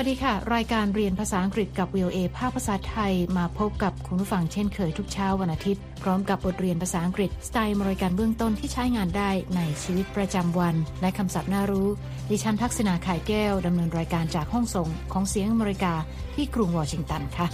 วัสดีค่ะ รายการเรียนภาษาอังกฤษกับ VOA ภาคภาษาไทยมาพบกับคุณผู้ฟังเช่นเคยทุกเช้าวันอาทิตย์ พร้อมกับบทเรียนภาษาอังกฤษสไตล์บริการเบื้องต้นที่ใช้งานได้ในชีวิตประจำวัน และคำศัพท์น่ารู้ ดิฉันทักษณาข่ายแก้วดำเนินรายการจากห้องส่งของเสียงอเมริกาที่กรุงวอชิงตันค่ะ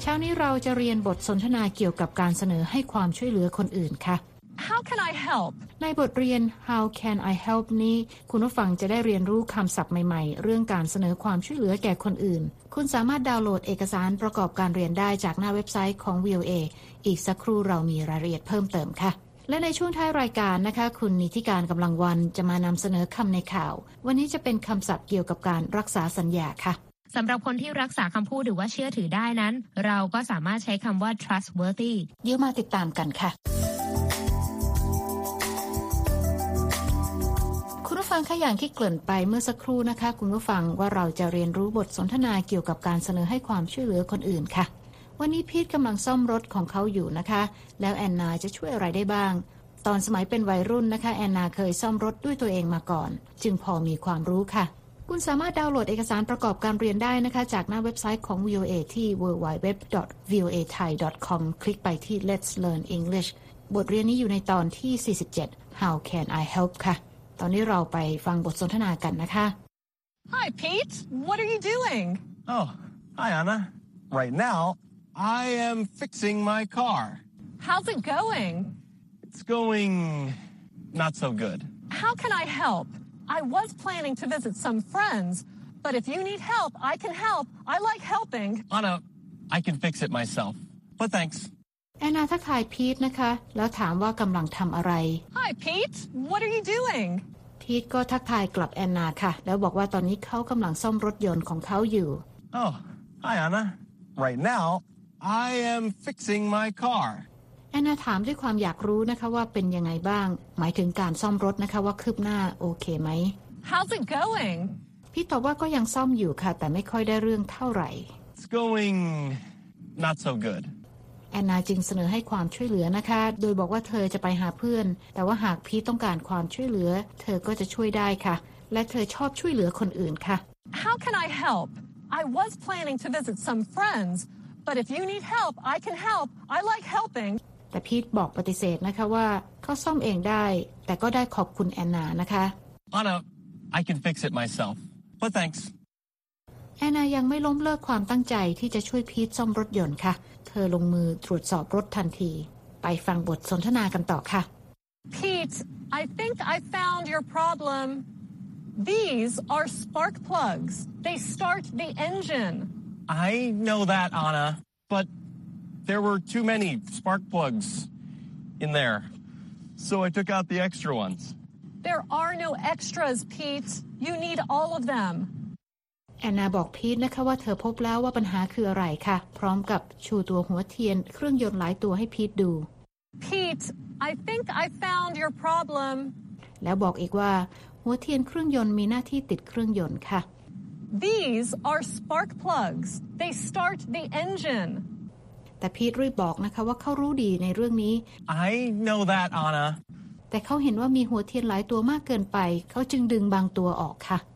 เช้านี้เราจะเรียนบทสนทนาเกี่ยวกับการเสนอให้ความช่วยเหลือคนอื่นค่ะ How can I help ในบทเรียน How can I help นี้ คุณผู้ฟังจะได้เรียนรู้คำศัพท์ใหม่ๆ เรื่องการเสนอความช่วยเหลือแก่คนอื่น คุณสามารถดาวน์โหลดเอกสารประกอบการเรียนได้จากหน้าเว็บไซต์ของ VOA อีกสักครู่เรามีรายละเอียดเพิ่มเติมค่ะ และในช่วงท้ายรายการนะคะ คุณนิติการกำลังวันจะมานำเสนอคำในข่าว วันนี้จะเป็นคำศัพท์เกี่ยวกับการรักษาสัญญาค่ะสำหรับคนที่รักษาคำพูดหรือว่าเชื่อถือได้นั้น เราก็สามารถใช้คำว่า trustworthy เดี๋ยวมาติดตามกันค่ะ ฟังคะอย่างที่เกริ่นไปเมื่อสักครู่นะคะ คุณผู้ฟังว่าเราจะเรียนรู้บทสนทนาเกี่ยวกับการเสนอให้ความช่วยเหลือคนอื่นค่ะ วันนี้พีทกำลังซ่อมรถของเขาอยู่นะคะ แล้วแอนนาจะช่วยอะไรได้บ้าง ตอนสมัยเป็นวัยรุ่นนะคะแอนนาเคยซ่อมรถด้วยตัวเองมาก่อน จึงพอมีความรู้ค่ะ คุณสามารถดาวน์โหลดเอกสารประกอบการเรียนได้นะคะ จากหน้าเว็บไซต์ของ VOA ที่ www.voathai.com คลิกไปที่ Let's Learn English บทเรียนนี้อยู่ในตอนที่ 47 How can I help ค่ะ ตอนนี้เราไปฟังบทสนทนากันนะคะ Hi Pete what are you doing Oh, hi, Anna. Right now, I am fixing my car. How's it going It's going not so good. How can I help I was planning to visit some friends but if you need help I can help I like helping Anna, I can fix it myself. But thanks. แอนนาทักทายพีทนะคะ แล้วถามว่ากำลังทำอะไร Hi Pete what are you doing พีทก็ทักทายกลับแอนนาค่ะ แล้วบอกว่าตอนนี้เขากำลังซ่อมรถยนต์ของเขาอยู่ Oh, hi, Anna. Right now, I am fixing my car. แอนนาถามด้วยความอยากรู้นะคะว่าเป็นยังไงบ้าง หมายถึงการซ่อมรถนะคะว่าคืบหน้าโอเคไหม How's it going พี่ตอบว่าก็ยังซ่อมอยู่ค่ะ แต่ไม่ค่อยได้เรื่องเท่าไหร่ It's going not so good. แอนนาจึงเสนอให้ความช่วยเหลือนะคะ โดยบอกว่าเธอจะไปหาเพื่อน แต่ว่าหากพีทต้องการความช่วยเหลือ เธอก็จะช่วยได้ค่ะ และเธอชอบช่วยเหลือคนอื่นค่ะ How can I help I was planning to visit some friends but if you need help I can help I like helping แต่พีทบอกปฏิเสธนะคะว่าเขาซ่อมเองได้ แต่ก็ได้ขอบคุณแอนนานะคะ Anna, I can fix it myself. But thanks. แอนนายังไม่ล้มเลิกความตั้งใจที่จะช่วยพีทซ่อมรถยนต์ค่ะ เธอลงมือตรวจสอบรถทันที ไปฟังบทสนทนากันต่อค่ะ Pete, I think I found your problem. These are spark plugs. They start the engine. I know that, Anna, but there were too many spark plugs in there. So I took out the extra ones. There are no extras, Pete. You need all of them. แอนนาบอกพีทนะคะว่าเธอพบแล้วว่าปัญหาคืออะไรค่ะ พร้อมกับชูตัวหัวเทียน เครื่องยนต์หลายตัวให้พีทดู Pete, I think I found your problem. แล้วบอกอีกว่า หัวเทียนเครื่องยนต์มีหน้าที่ติดเครื่องยนต์ค่ะ These are spark plugs. They start the engine. แต่พีทรีบบอกนะคะว่าเขารู้ดีในเรื่องนี้ I know that, Anna, แต่เขาเห็นว่ามีหัวเทียนหลายตัวมากเกินไป เขาจึงดึงบางตัวออกค่ะ but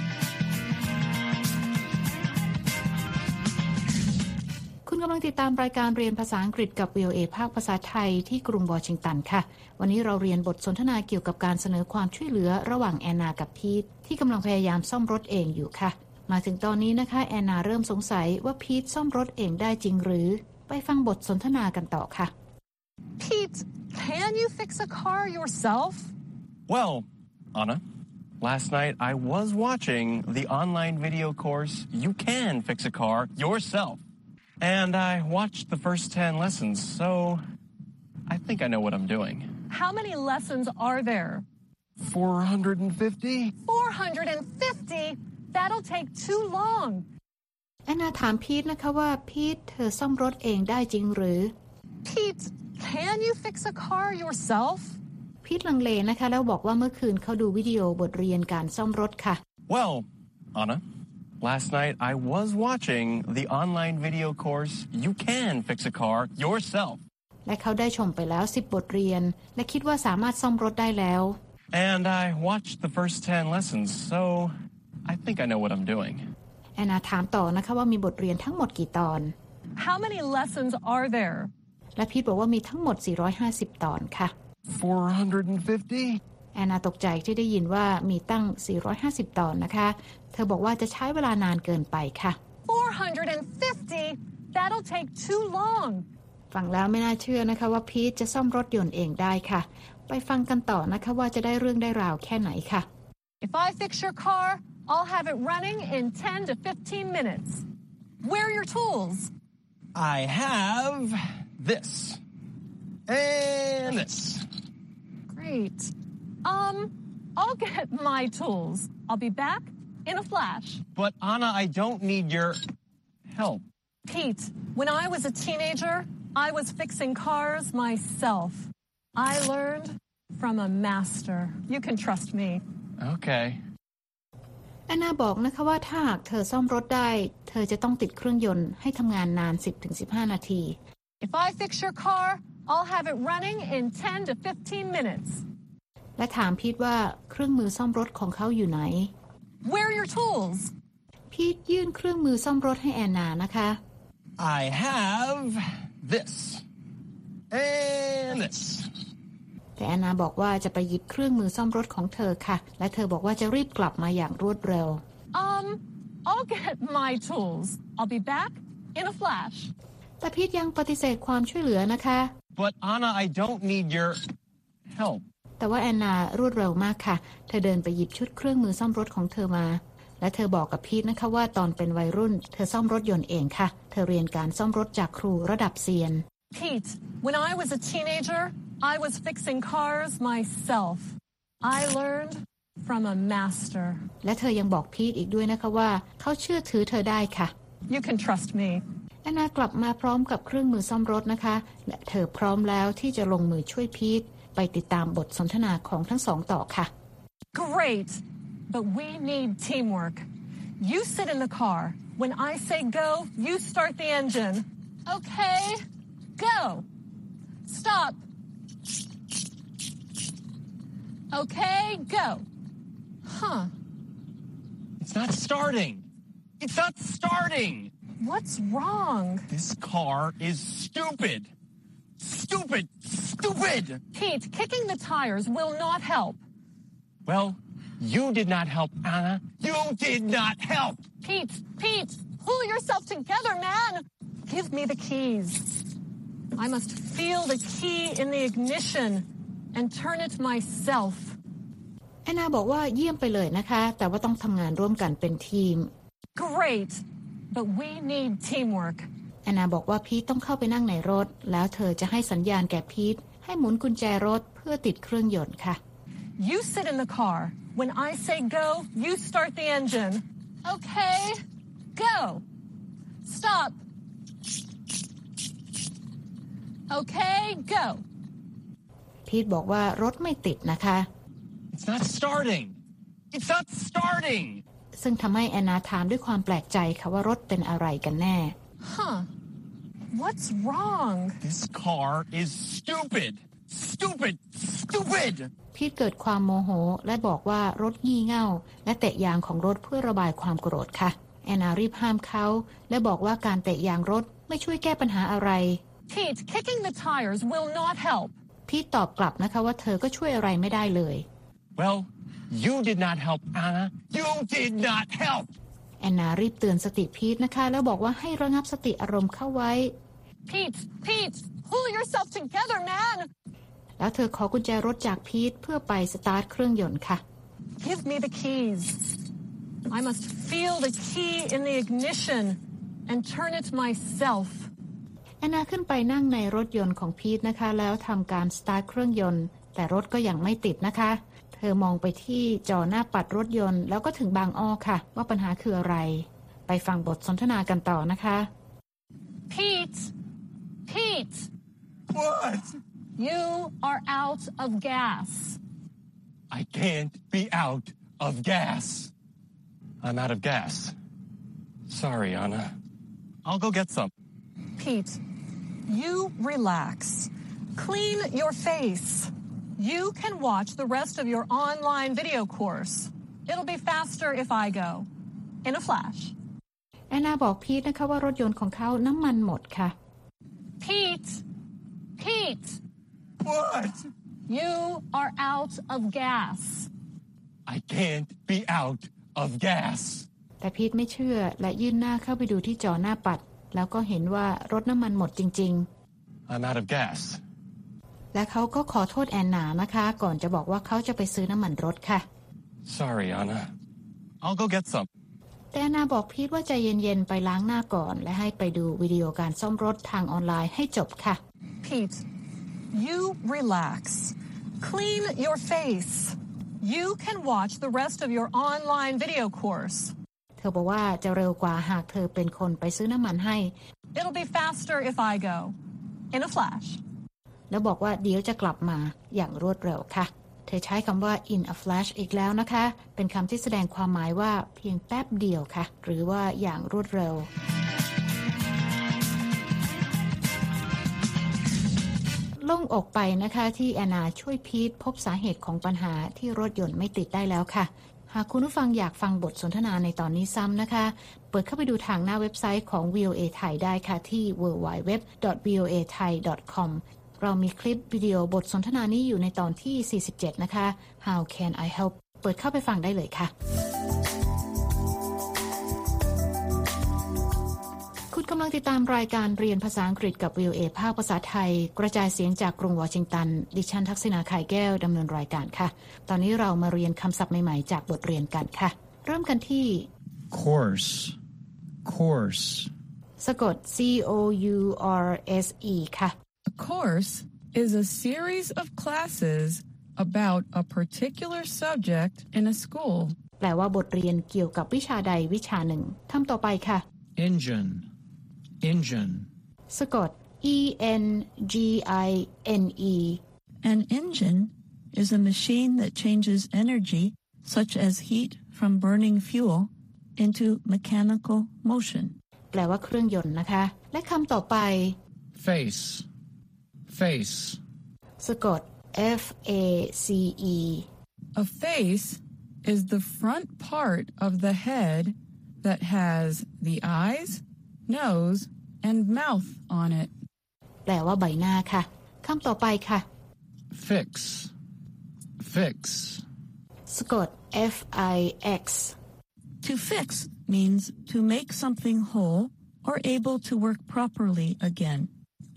กำลังติดตามรายการเรียนภาษาอังกฤษกับ VOA ภาคภาษาไทยที่กรุงวอชิงตันค่ะ วันนี้เราเรียนบทสนทนาเกี่ยวกับการเสนอความช่วยเหลือระหว่างแอนนากับพีทที่กำลังพยายามซ่อมรถเองอยู่ค่ะ มาถึงตอนนี้นะคะ แอนนาเริ่มสงสัยว่าพีทซ่อมรถเองได้จริงหรือ ไปฟังบทสนทนากันต่อค่ะ Pete, can you fix a car yourself? Well, Anna, last night I was watching the online video course You Can Fix a Car Yourself. And I watched the first 10 lessons, so I think I know what I'm doing. How many lessons are there? 450? 450? That'll take too long. แอนนาถามพีทนะคะว่าพีทเธอซ่อมรถเองได้จริงหรือ Pete, can you fix a car yourself? พีทลังเลนะคะ แล้วบอกว่าเมื่อคืนเขาดูวิดีโอบทเรียนการซ่อมรถค่ะ Well, Anna, last night I was watching the online video course You Can Fix a Car Yourself. และเขาได้ชมไปแล้ว 10 บทเรียน และคิดว่าสามารถซ่อมรถได้แล้ว And I watched the first 10 lessons, so I think I know what I'm doing. แอนนาถามต่อนะคะว่ามีบทเรียนทั้งหมดกี่ตอน How many lessons are there? และพีทบอกว่ามีทั้งหมด 450 ตอนค่ะ 450? แอนนาตกใจที่ได้ยินว่ามีตั้ง 450 ตอนนะคะ เธอบอกว่าจะใช้เวลานานเกินไปค่ะ 450? That'll take too long. ฟังแล้วไม่น่าเชื่อนะคะว่าพีทจะซ่อมรถยนต์เองได้ค่ะ ไปฟังกันต่อนะคะว่าจะได้เรื่องได้ราวแค่ไหนค่ะ If I fix your car, I'll have it running in 10 to 15 minutes. Where are your tools? I have this. And this. Great. Um, I'll get my tools. I'll be back in a flash. But Anna, I don't need your help. Pete, when I was a teenager, I was fixing cars myself. I learned from a master. You can trust me. Okay. แอนนาบอกนะคะว่าถ้าหากเธอซ่อมรถได้ เธอจะต้องติดเครื่องยนต์ให้ทำงานนาน 10-15 นาที If I fix your car, I'll have it running in 10 to 15 minutes. และถามพีทว่าเครื่องมือซ่อมรถของเขาอยู่ไหน Where are your tools? พีทยื่นเครื่องมือซ่อมรถให้แอนนานะคะ I have this. And this. แต่แอนนาบอกว่าจะไปหยิบเครื่องมือซ่อมรถของเธอค่ะ และเธอบอกว่าจะรีบกลับมาอย่างรวดเร็ว Um, I'll get my tools. I'll be back in a flash. แต่พีทยังปฏิเสธความช่วยเหลือนะคะ But Anna, I don't need your help. แต่ว่าแอนนารวดเร็วมากค่ะ เธอเดินไปหยิบชุดเครื่องมือซ่อมรถของเธอมา และเธอบอกกับพีทนะคะว่าตอนเป็นวัยรุ่น เธอซ่อมรถยนต์เองค่ะ เธอเรียนการซ่อมรถจากครูระดับเซียน Pete, when I was a teenager, I was fixing cars myself. I learned from a master. และเธอยังบอกพีทอีกด้วยนะคะว่า เขาเชื่อถือเธอได้ค่ะ You can trust me. แอนนากลับมาพร้อมกับเครื่องมือซ่อมรถนะคะ และเธอพร้อมแล้วที่จะลงมือช่วยพีท ไปติดตามบทสนทนาของทั้งสองต่อค่ะ Great. But we need teamwork. You sit in the car. When I say go, you start the engine. Okay, go. Stop. Okay, go. Huh. It's not starting. It's not starting. What's wrong? This car is stupid. Stupid. Stupid. Pete, kicking the tires will not help. Well, you did not help, Anna. You did not help. Pete, Pete, pull yourself together, man. Give me the keys. I must feel the key in the ignition and turn it myself. แอนนาบอกว่าเยี่ยมไปเลยนะคะ แต่ว่าต้องทำงานร่วมกันเป็นทีม Great. But we need teamwork. แอนนาบอกว่าพีทต้องเข้าไปนั่งในรถ แล้วเธอจะให้สัญญาณแก่พีท ให้หมุนกุญแจรถเพื่อติดเครื่องยนต์ค่ะ You sit in the car. When I say go, you start the engine. Okay, go. Stop. Okay, go. พีทบอกว่ารถไม่ติดนะคะ It's not starting. It's not starting. ซึ่งทำให้แอนนาถามด้วยความแปลกใจค่ะว่ารถเป็นอะไรกันแน่ Huh. What's wrong? This car is stupid. Stupid. Stupid. พีทเกิดความโมโห และบอกว่ารถงี่เง่า และเตะยางของรถเพื่อระบายความโกรธค่ะ แอนนารีบห้ามเขา และบอกว่าการเตะยางรถไม่ช่วยแก้ปัญหาอะไร Pete, kicking the tires will not help. พีทตอบกลับนะคะว่าเธอก็ช่วยอะไรไม่ได้เลย Well, you did not help, Anna. You did not help. แอนนารีบเตือนสติพีทนะคะ แล้วบอกว่าให้ระงับสติอารมณ์เข้าไว้ Pete, Pete, pull yourself together, man. แล้วเธอขอกุญแจรถจากพีทเพื่อไปสตาร์ทเครื่องยนต์ค่ะ Give me the keys. I must feel the key in the ignition and turn it myself. แอนนาขึ้นไปนั่งในรถยนต์ของพีทนะคะ แล้วทำการสตาร์ทเครื่องยนต์ แต่รถก็ยังไม่ติดนะคะ เธอมองไปที่จอหน้าปัดรถยนต์ แล้วก็ถึงบางอ้อค่ะ ว่าปัญหาคืออะไร ไปฟังบทสนทนากันต่อนะคะ Pete, Pete, What? you are out of gas. I can't be out of gas. I'm out of gas. Sorry, Anna. I'll go get some. Pete, you relax. Clean your face. You can watch the rest of your online video course. It'll be faster if I go. In a flash. แอนนาบอกพีทนะคะว่ารถยนต์ของเขาน้ำมันหมดค่ะ Pete! Pete! What? You are out of gas. I can't be out of gas. แต่พีทไม่เชื่อและยื่นหน้าเข้าไปดูที่จอหน้าปัด แล้วก็เห็นว่ารถน้ำมันหมดจริง I'm out of gas. ๆและเขาก็ขอโทษแอนนานะคะ ก่อนจะบอกว่าเขาจะไปซื้อน้ำมันรถค่ะ Sorry, Anna. I'll go get some. แต่แอนนาบอกพีทว่าใจเย็นๆ ไปล้างหน้าก่อน และให้ไปดูวิดีโอการซ่อมรถทางออนไลน์ให้จบค่ะ Pete, you relax. Clean your face. You can watch the rest of your online video course. เธอบอกว่าจะเร็วกว่าหากเธอเป็นคนไปซื้อน้ำมันให้ It'll be faster if I go. In a flash. แล้วบอกว่าเดี๋ยวจะกลับมาอย่างรวดเร็วค่ะ เธอใช้คำว่า in a flash อีกแล้วนะคะ เป็นคำที่แสดงความหมายว่าเพียงแป๊บเดียวค่ะ หรือว่าอย่างรวดเร็วโล่งอกไปนะคะที่แอนนาช่วยพีทพบสาเหตุของปัญหาที่รถยนต์ไม่ติดได้แล้วค่ะ หากคุณผู้ฟังอยากฟังบทสนทนาในตอนนี้ซ้ำนะคะ เปิดเข้าไปดูทางหน้าเว็บไซต์ของ VOA ไทยได้ค่ะที่ www.voathai.com เรามีคลิปวิดีโอบทสนทนานี้อยู่ในตอนที่ 47 นะคะ How can I help เปิดเข้าไปฟังได้เลยค่ะ คุณกำลังติดตามรายการเรียนภาษาอังกฤษกับ VOA ภาคภาษาไทย กระจายเสียงจากกรุงวอชิงตัน ดิฉันทักษณาไข่แก้วดำเนินรายการค่ะ ตอนนี้เรามาเรียนคำศัพท์ใหม่ๆ จากบทเรียนกันค่ะ เริ่มกันที่ Course. Course. สะกด C O U R S E ค่ะ A course is a series of classes about a particular subject in a school. แปลว่าบทเรียนเกี่ยวกับวิชาใดวิชาหนึ่งคำต่อไปค่ะ Engine. Engine. สะกด E N G I N E An engine is a machine that changes energy, such as heat from burning fuel, into mechanical motion. แปลว่าเครื่องยนต์นะคะ และคำต่อไป Face. Face. สะกด F A C E A face is the front part of the head that has the eyes, nose, and mouth on it. แปลว่าใบหน้าค่ะคำต่อไปค่ะ Fix. Fix. สะกด F I X To fix means to make something whole or able to work properly again,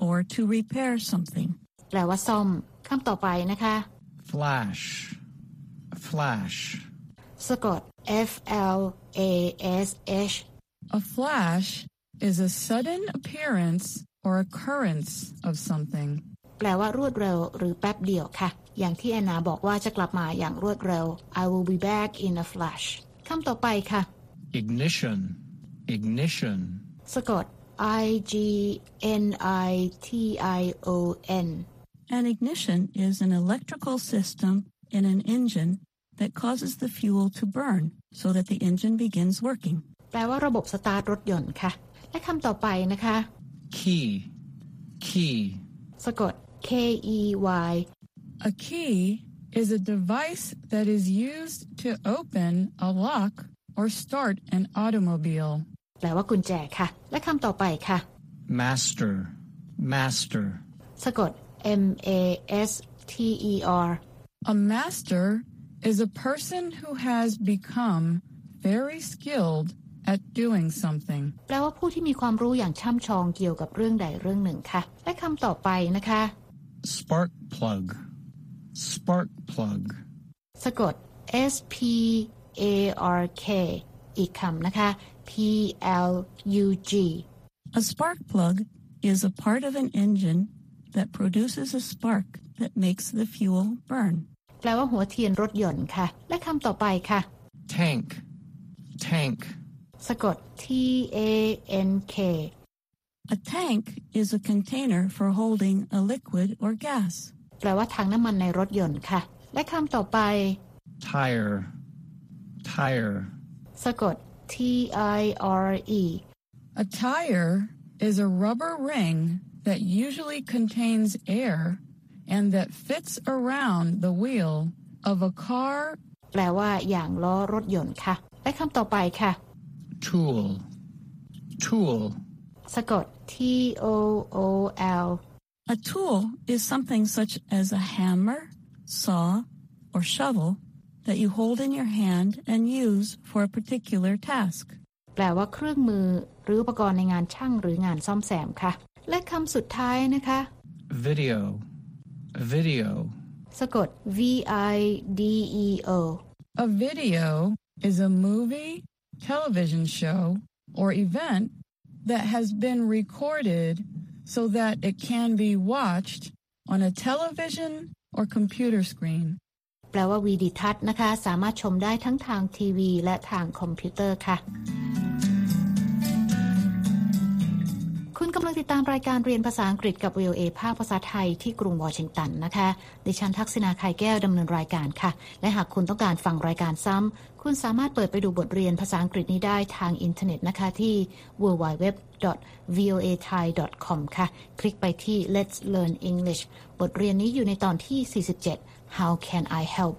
or to repair something. แปลว่าซ่อมคำต่อไปนะคะ Flash. Flash. สะกด F L A S H A flash is a sudden appearance or occurrence of something. แปลว่ารวดเร็วหรือแป๊บเดียวค่ะ อย่างที่แอนนาบอกว่าจะกลับมาอย่างรวดเร็ว I will be back in a flash คำต่อไปค่ะ Ignition. Ignition. สะกด I G N I T I O N An ignition is an electrical system in an engine that causes the fuel to burn so that the engine begins working. แปลว่าระบบสตาร์ทรถยนต์ค่ะ และคำต่อไปนะคะ Key. Key. สะกด K E Y A key is a device that is used to open a lock or start an automobile. แปลว่ากุญแจค่ะ และคำต่อไปค่ะ Master. Master. สะกด M A S T E R A master is a person who has become very skilled at doing something. แปลว่าผู้ที่มีความรู้อย่างช่ำชองเกี่ยวกับเรื่องใดเรื่องหนึ่งค่ะ และคำต่อไปนะคะ Spark plug. Spark plug. สะกด S P A R K อีกคำนะคะ P L U G A spark plug is a part of an engine that produces a spark that makes the fuel burn. แปลว่าหัวเทียนรถยนต์ค่ะ และคำต่อไปค่ะ Tank. Tank. สะกด T A N K A tank is a container for holding a liquid or gas. แปลว่าถังน้ำมันในรถยนต์ค่ะ และคำต่อไป Tire. Tire. สะกด T I R E A tire is a rubber ring that usually contains air and that fits around the wheel of a car แปลว่าอย่างล้อรถยนต์ค่ะ และคำต่อไปค่ะ tool, tool, สะกด T O O L A tool is something such as a hammer, saw, or shovel that you hold in your hand and use for a particular task. แปลว่าเครื่องมือหรืออุปกรณ์ในงานช่างหรืองานซ่อมแซมค่ะ และคำสุดท้ายนะคะ video, video, สะกด V I D E O A video is a movie, television show, or event that has been recorded so that it can be watched on a television or computer screen. แปลว่าวีดิทัศน์นะคะ สามารถชมได้ทั้งทางทีวี และทางคอมพิวเตอร์ค่ะ คุณกำลังติดตามรายการเรียนภาษาอังกฤษกับ VOA ภาคภาษาไทยที่กรุงวอชิงตันนะคะ ดิฉันทักษณาไข่แก้วดำเนินรายการค่ะ และหากคุณต้องการฟังรายการซ้ำ คุณสามารถเปิดไปดูบทเรียนภาษาอังกฤษนี้ได้ทางอินเทอร์เน็ตนะคะที่ www.voathai.com ค่ะ คลิกไปที่ Let's Learn English บทเรียนนี้อยู่ในตอนที่ 47 How can I help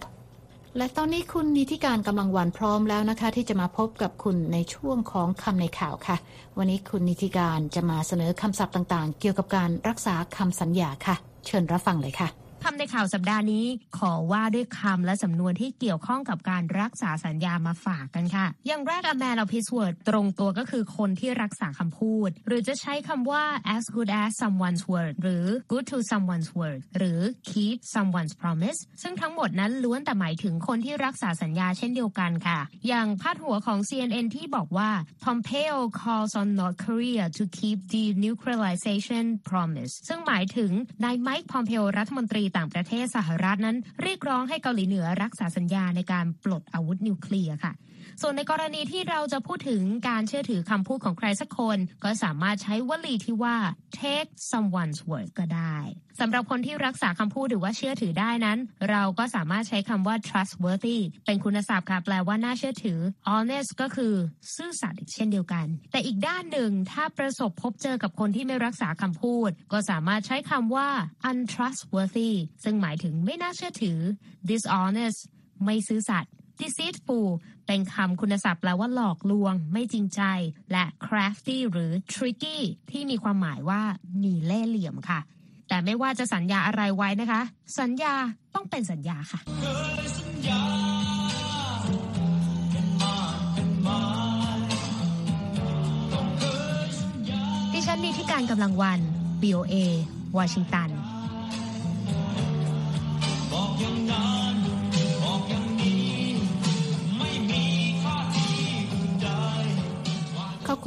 และตอนนี้คุณนิติการกำลังวันพร้อมแล้วนะคะ ที่จะมาพบกับคุณในช่วงของคำในข่าวค่ะ วันนี้คุณนิติการจะมาเสนอคำศัพท์ต่างๆ เกี่ยวกับการรักษาคำสัญญาค่ะ เชิญรับฟังเลยค่ะ คำในข่าวสัปดาห์นี้ ขอว่าด้วยคำและสำนวนที่เกี่ยวข้องกับการรักษาสัญญามาฝากกันค่ะ อย่างแรก a man of his word ตรงตัวก็คือคนที่รักษาคำพูด หรือจะใช้คำว่า as good as someone's word หรือ good to someone's word หรือ keep someone's promise ซึ่งทั้งหมดนั้นล้วนแต่หมายถึงคนที่รักษาสัญญาเช่นเดียวกันค่ะ อย่างพาดหัวของ CNN ที่บอกว่า Pompeo calls on North Korea to keep denuclearization promise ซึ่งหมายถึงนายไมค์พอมเพโอรัฐมนตรีต่างประเทศสหรัฐนั้น เรียกร้องให้เกาหลีเหนือรักษาสัญญาในการปลดอาวุธนิวเคลียร์ค่ะ ส่วนในกรณีที่เราจะพูดถึงการเชื่อถือคำพูดของใครสักคน ก็สามารถใช้วลีที่ว่า take someone's word ก็ได้สำหรับคนที่รักษาคำพูดหรือว่าเชื่อถือได้นั้น เราก็สามารถใช้คำว่า trustworthy เป็นคุณศัพท์ค่ะแปลว่าน่าเชื่อถือ honest ก็คือซื่อสัตย์เช่นเดียวกัน แต่อีกด้านหนึ่งถ้าประสบพบเจอกับคนที่ไม่รักษาคำพูด ก็สามารถใช้คำว่า untrustworthy ซึ่งหมายถึงไม่น่าเชื่อถือ dishonest ไม่ซื่อสัตย์ deceitful เป็นคำคุณศัพท์แปลว่าหลอกลวง ไม่จริงใจ และ crafty หรือ tricky ที่มีความหมายว่ามีเล่ห์เหลี่ยมค่ะ แต่ไม่ว่าจะสัญญาอะไรไว้นะคะ สัญญาต้องเป็นสัญญาค่ะดิฉันนีที่การกำลังวัน BOA วอชิงตัน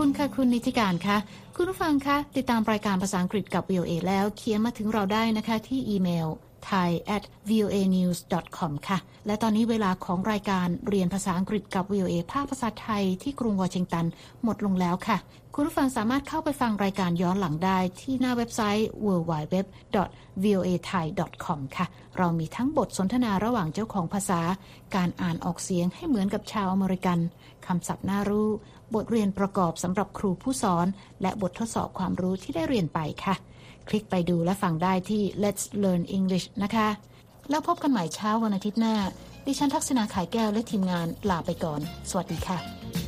คุณค่ะ คุณนิติการคะ คุณผู้ฟังคะ ติดตามรายการภาษาอังกฤษกับ VOA แล้วเขียนมาถึงเราได้นะคะที่อีเมล thai at voa news com ค่ะ และตอนนี้เวลาของรายการเรียนภาษาอังกฤษกับ VOA ภาคภาษาไทยที่กรุงวอชิงตัน หมดลงแล้วค่ะ คุณผู้ฟังสามารถเข้าไปฟังรายการย้อนหลังได้ที่หน้าเว็บไซต์ www voa thai com ค่ะ เรามีทั้งบทสนทนาระหว่างเจ้าของภาษา การอ่านออกเสียงให้เหมือนกับชาวอเมริกันคำศัพท์น่ารู้ บทเรียนประกอบสำหรับครูผู้สอน และบททดสอบความรู้ที่ได้เรียนไปค่ะ คลิกไปดูและฟังได้ที่ Let's Learn English นะคะ แล้วพบกันใหม่เช้าวันอาทิตย์หน้า ดิฉันทักษณาขายแก้วและทีมงานลาไปก่อน สวัสดีค่ะ